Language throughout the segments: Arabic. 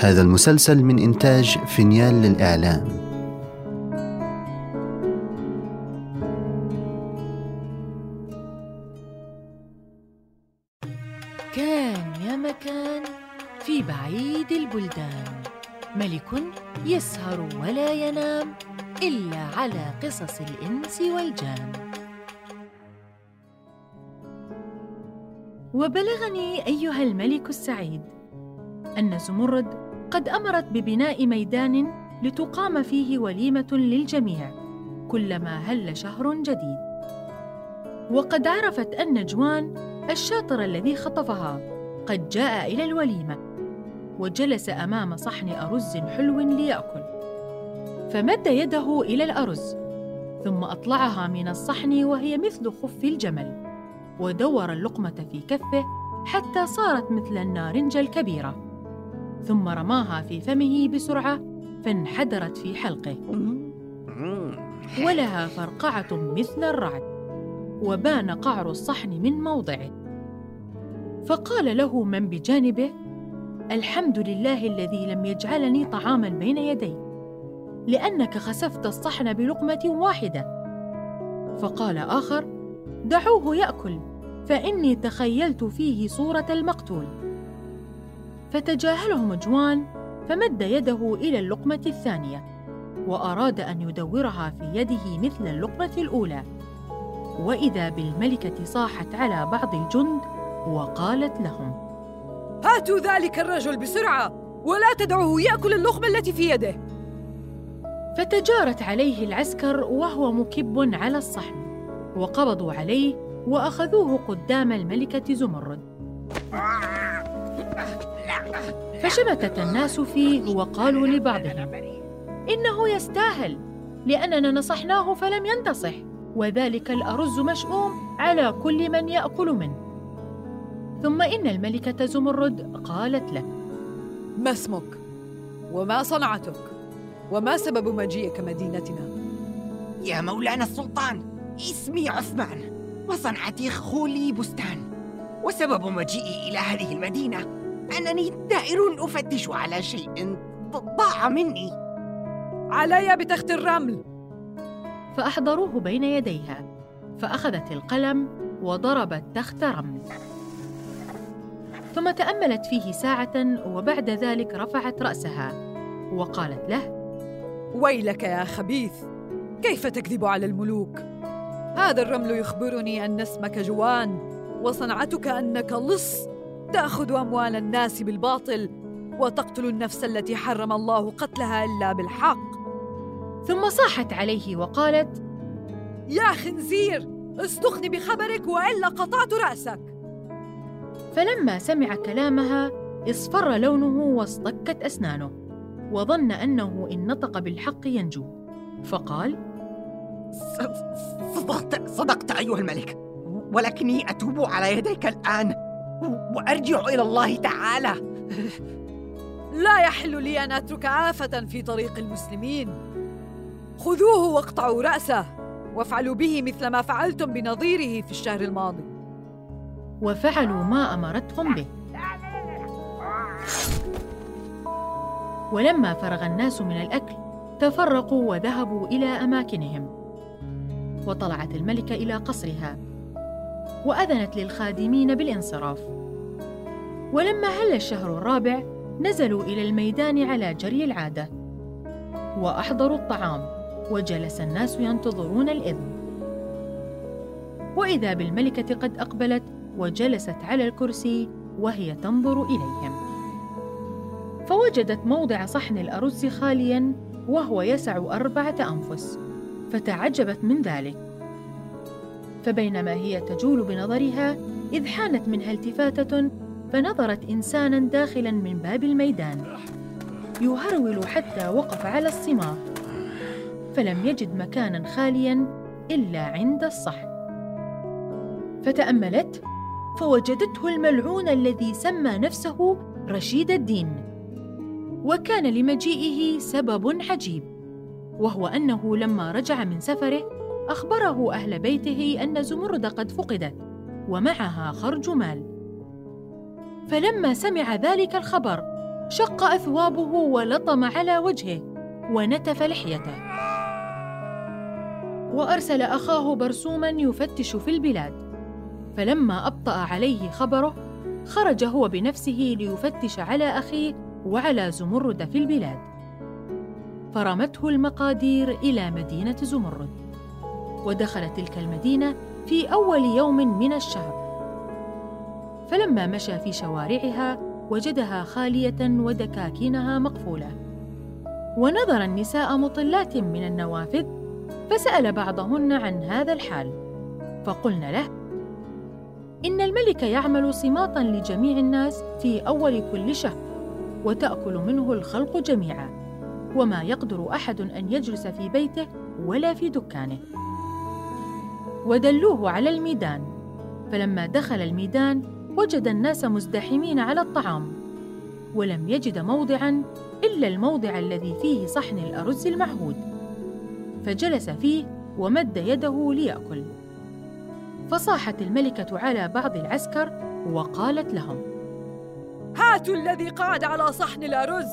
هذا المسلسل من إنتاج فينيال للإعلام. كان يا مكان في بعيد البلدان. ملك يسهر ولا ينام إلا على قصص الإنس والجان. وبلغني أيها الملك السعيد أن زمرد قد أمرت ببناء ميدان لتقام فيه وليمة للجميع كلما هل شهر جديد. وقد عرفت أن جوان الشاطر الذي خطفها قد جاء إلى الوليمة وجلس أمام صحن أرز حلو ليأكل. فمد يده إلى الأرز ثم أطلعها من الصحن وهي مثل خف الجمل ودور اللقمة في كفه حتى صارت مثل النارنجة الكبيرة. ثم رماها في فمه بسرعة فانحدرت في حلقه. ولها فرقعة مثل الرعد وبان قعر الصحن من موضعه. فقال له من بجانبه الحمد لله الذي لم يجعلني طعاما بين يدي لأنك خسفت الصحن بلقمة واحدة. فقال آخر دعوه يأكل فإني تخيلت فيه صورة المقتول. فتجاهلهم جوان فمد يده إلى اللقمة الثانية وأراد أن يدورها في يده مثل اللقمة الأولى. وإذا بالملكة صاحت على بعض الجند وقالت لهم هاتوا ذلك الرجل بسرعة ولا تدعوه يأكل اللقمة التي في يده. فتجارت عليه العسكر وهو مكب على الصحن وقبضوا عليه وأخذوه قدام الملكة زمرد. فشمتت الناس فيه وقالوا لبعضهم إنه يستاهل لأننا نصحناه فلم ينتصح وذلك الأرز مشؤوم على كل من يأكل منه. ثم إن الملكة زمرد قالت له ما اسمك؟ وما صنعتك؟ وما سبب مجيئك مدينتنا؟ يا مولانا السلطان اسمي عثمان وصنعتي خولي بستان وسبب مجيئي إلى هذه المدينة أنني دائر أفتش على شيء. ضاع مني. علي بتخت الرمل. فأحضروه بين يديها. فأخذت القلم وضربت تخت رمل. ثم تأملت فيه ساعة وبعد ذلك رفعت رأسها. وقالت له ويلك يا خبيث كيف تكذب على الملوك؟ هذا الرمل يخبرني أن اسمك جوان وصنعتك أنك لص تأخذ أموال الناس بالباطل وتقتل النفس التي حرم الله قتلها إلا بالحق. ثم صاحت عليه وقالت يا خنزير اصدقني بخبرك وإلا قطعت رأسك. فلما سمع كلامها اصفر لونه واصطكت أسنانه وظن أنه إن نطق بالحق ينجو. فقال صدقت صدقت أيها الملك ولكني أتوب على يديك الآن. وأرجع إلى الله تعالى. لا يحل لي أن أترك آفة في طريق المسلمين. خذوه واقطعوا رأسه وافعلوا به مثل ما فعلتم بنظيره في الشهر الماضي. وفعلوا ما أمرتهم به. ولما فرغ الناس من الأكل تفرقوا وذهبوا إلى أماكنهم. وطلعت الملكة إلى قصرها. وأذنت للخادمين بالانصراف. ولما هل الشهر الرابع نزلوا إلى الميدان على جري العادة. وأحضروا الطعام وجلس الناس ينتظرون الإذن. وإذا بالملكة قد أقبلت وجلست على الكرسي وهي تنظر إليهم. فوجدت موضع صحن الأرز خاليا وهو يسع أربعة أنفس. فتعجبت من ذلك. فبينما هي تجول بنظرها إذ حانت منها التفاتة فنظرت إنسانا داخلا من باب الميدان. يهرول حتى وقف على الصمام فلم يجد مكانا خاليا إلا عند الصحن. فتأملت فوجدته الملعون الذي سمى نفسه رشيد الدين. وكان لمجيئه سبب عجيب وهو أنه لما رجع من سفره أخبره أهل بيته أن زمرد قد فقدت ومعها خرج مال. فلما سمع ذلك الخبر شق أثوابه ولطم على وجهه ونتف لحيته. وأرسل أخاه برسوما يفتش في البلاد. فلما أبطأ عليه خبره خرج هو بنفسه ليفتش على أخيه وعلى زمرد في البلاد. فرمته المقادير إلى مدينة زمرد. ودخل تلك المدينة في أول يوم من الشهر. فلما مشى في شوارعها وجدها خالية ودكاكينها مقفولة. ونظر النساء مطلات من النوافذ فسأل بعضهن عن هذا الحال. فقلن له إن الملك يعمل صماطا لجميع الناس في أول كل شهر وتأكل منه الخلق جميعا وما يقدر أحد أن يجلس في بيته ولا في دكانه. ودلوه على الميدان. فلما دخل الميدان وجد الناس مزدحمين على الطعام. ولم يجد موضعا إلا الموضع الذي فيه صحن الأرز المعهود. فجلس فيه ومد يده ليأكل. فصاحت الملكة على بعض العسكر وقالت لهم هاتوا الذي قعد على صحن الأرز.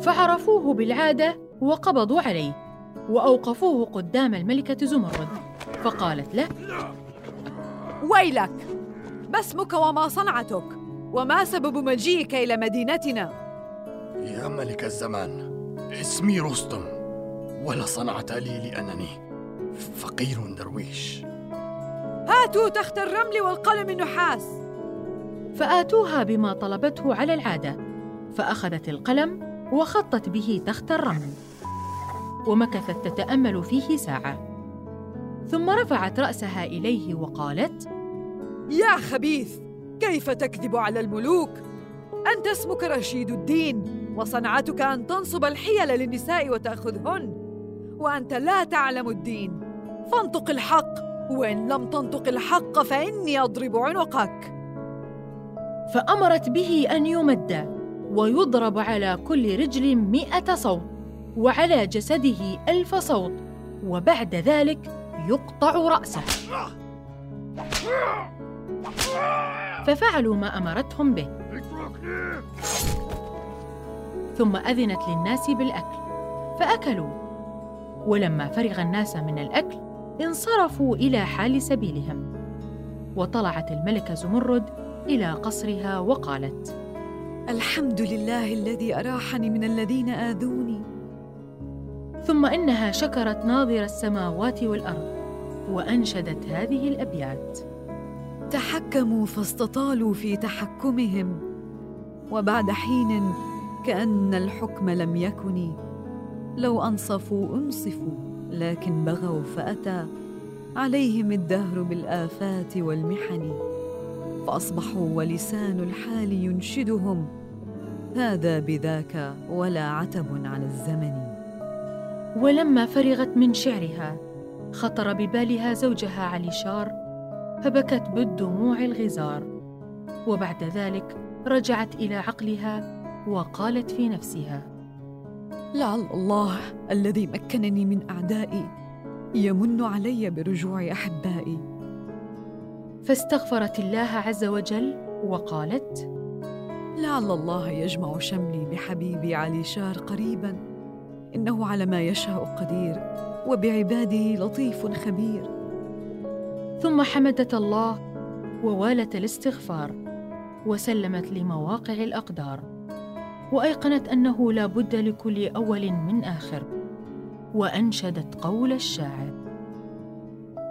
فعرفوه بالعادة وقبضوا عليه وأوقفوه قدام الملكة زمرد. فقالت له ويلك ما اسمك وما صنعتك وما سبب مجيئك إلى مدينتنا. يا ملك الزمان اسمي رستم ولا صنعت لي لأنني فقير درويش. هاتوا تخت الرمل والقلم النحاس. فآتوها بما طلبته على العادة فأخذت القلم وخطت به تخت الرمل ومكثت تتأمل فيه ساعة. ثم رفعت رأسها إليه وقالت يا خبيث كيف تكذب على الملوك؟ أنت اسمك رشيد الدين وصنعتك أن تنصب الحيل للنساء وتأخذهن وأنت لا تعلم الدين. فانطق الحق وإن لم تنطق الحق فإني أضرب عنقك. فأمرت به أن يمد ويضرب على كل رجل مئة صوت وعلى جسده ألف صوت وبعد ذلك يقطع رأسه. ففعلوا ما أمرتهم به. ثم أذنت للناس بالأكل. فأكلوا. ولما فرغ الناس من الأكل انصرفوا إلى حال سبيلهم. وطلعت الملكة زمرد إلى قصرها وقالت الحمد لله الذي أراحني من الذين آذوني. ثم إنها شكرت ناظر السماوات والأرض. وأنشدت هذه الأبيات. تحكموا فاستطالوا في تحكمهم وبعد حين كأن الحكم لم يكن لو أنصفوا أنصفوا لكن بغوا فأتى عليهم الدهر بالآفات والمحن فأصبحوا ولسان الحال ينشدهم. هذا بذاك ولا عتب على الزمن. ولما فرغت من شعرها خطر ببالها زوجها علي شار فبكت بالدموع الغزار. وبعد ذلك رجعت إلى عقلها وقالت في نفسها لعل الله الذي مكنني من أعدائي يمن علي برجوع أحبائي. فاستغفرت الله عز وجل وقالت لعل الله يجمع شملي بحبيبي علي شار قريبا إنه على ما يشاء قدير. وبعباده لطيف خبير. ثم حمدت الله ووالت الاستغفار وسلمت لمواقع الأقدار وأيقنت أنه لا بد لكل أول من آخر وأنشدت قول الشاعر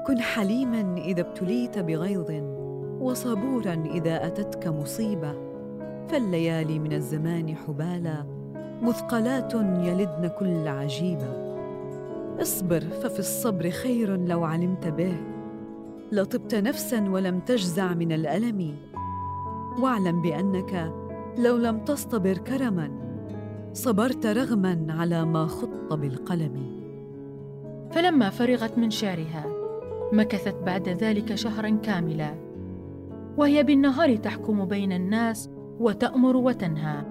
كن حليما إذا ابتليت بغيظ وصبورا إذا أتتك مصيبة فالليالي من الزمان حبالا مثقلات يلدن كل عجيبة. اصبر ففي الصبر خير لو علمت به. لطبت نفسا ولم تجزع من الألم. واعلم بأنك لو لم تصطبر كرما صبرت رغما على ما خط بالقلم. فلما فرغت من شعرها مكثت بعد ذلك شهرا كاملا. وهي بالنهار تحكم بين الناس وتأمر وتنهى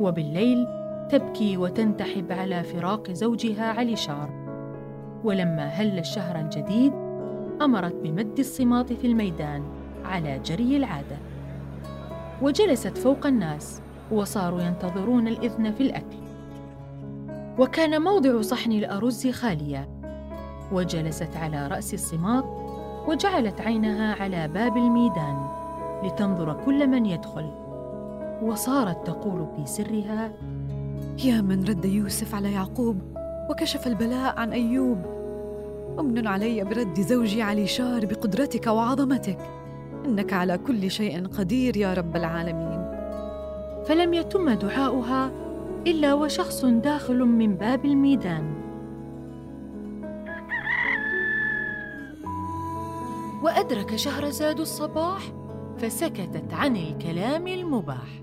وبالليل تبكي وتنتحب على فراق زوجها علي شار ولما هل الشهر الجديد أمرت بمد الصماط في الميدان على جري العادة. وجلست فوق الناس وصاروا ينتظرون الإذن في الأكل. وكان موضع صحن الأرز خاليا وجلست على رأس الصماط وجعلت عينها على باب الميدان لتنظر كل من يدخل. وصارت تقول في سرها يا من رد يوسف على يعقوب وكشف البلاء عن أيوب. أمن علي برد زوجي علي شار بقدرتك وعظمتك. إنك على كل شيء قدير يا رب العالمين. فلم يتم دعاؤها إلا وشخص داخل من باب الميدان. وأدرك شهرزاد الصباح فسكتت عن الكلام المباح.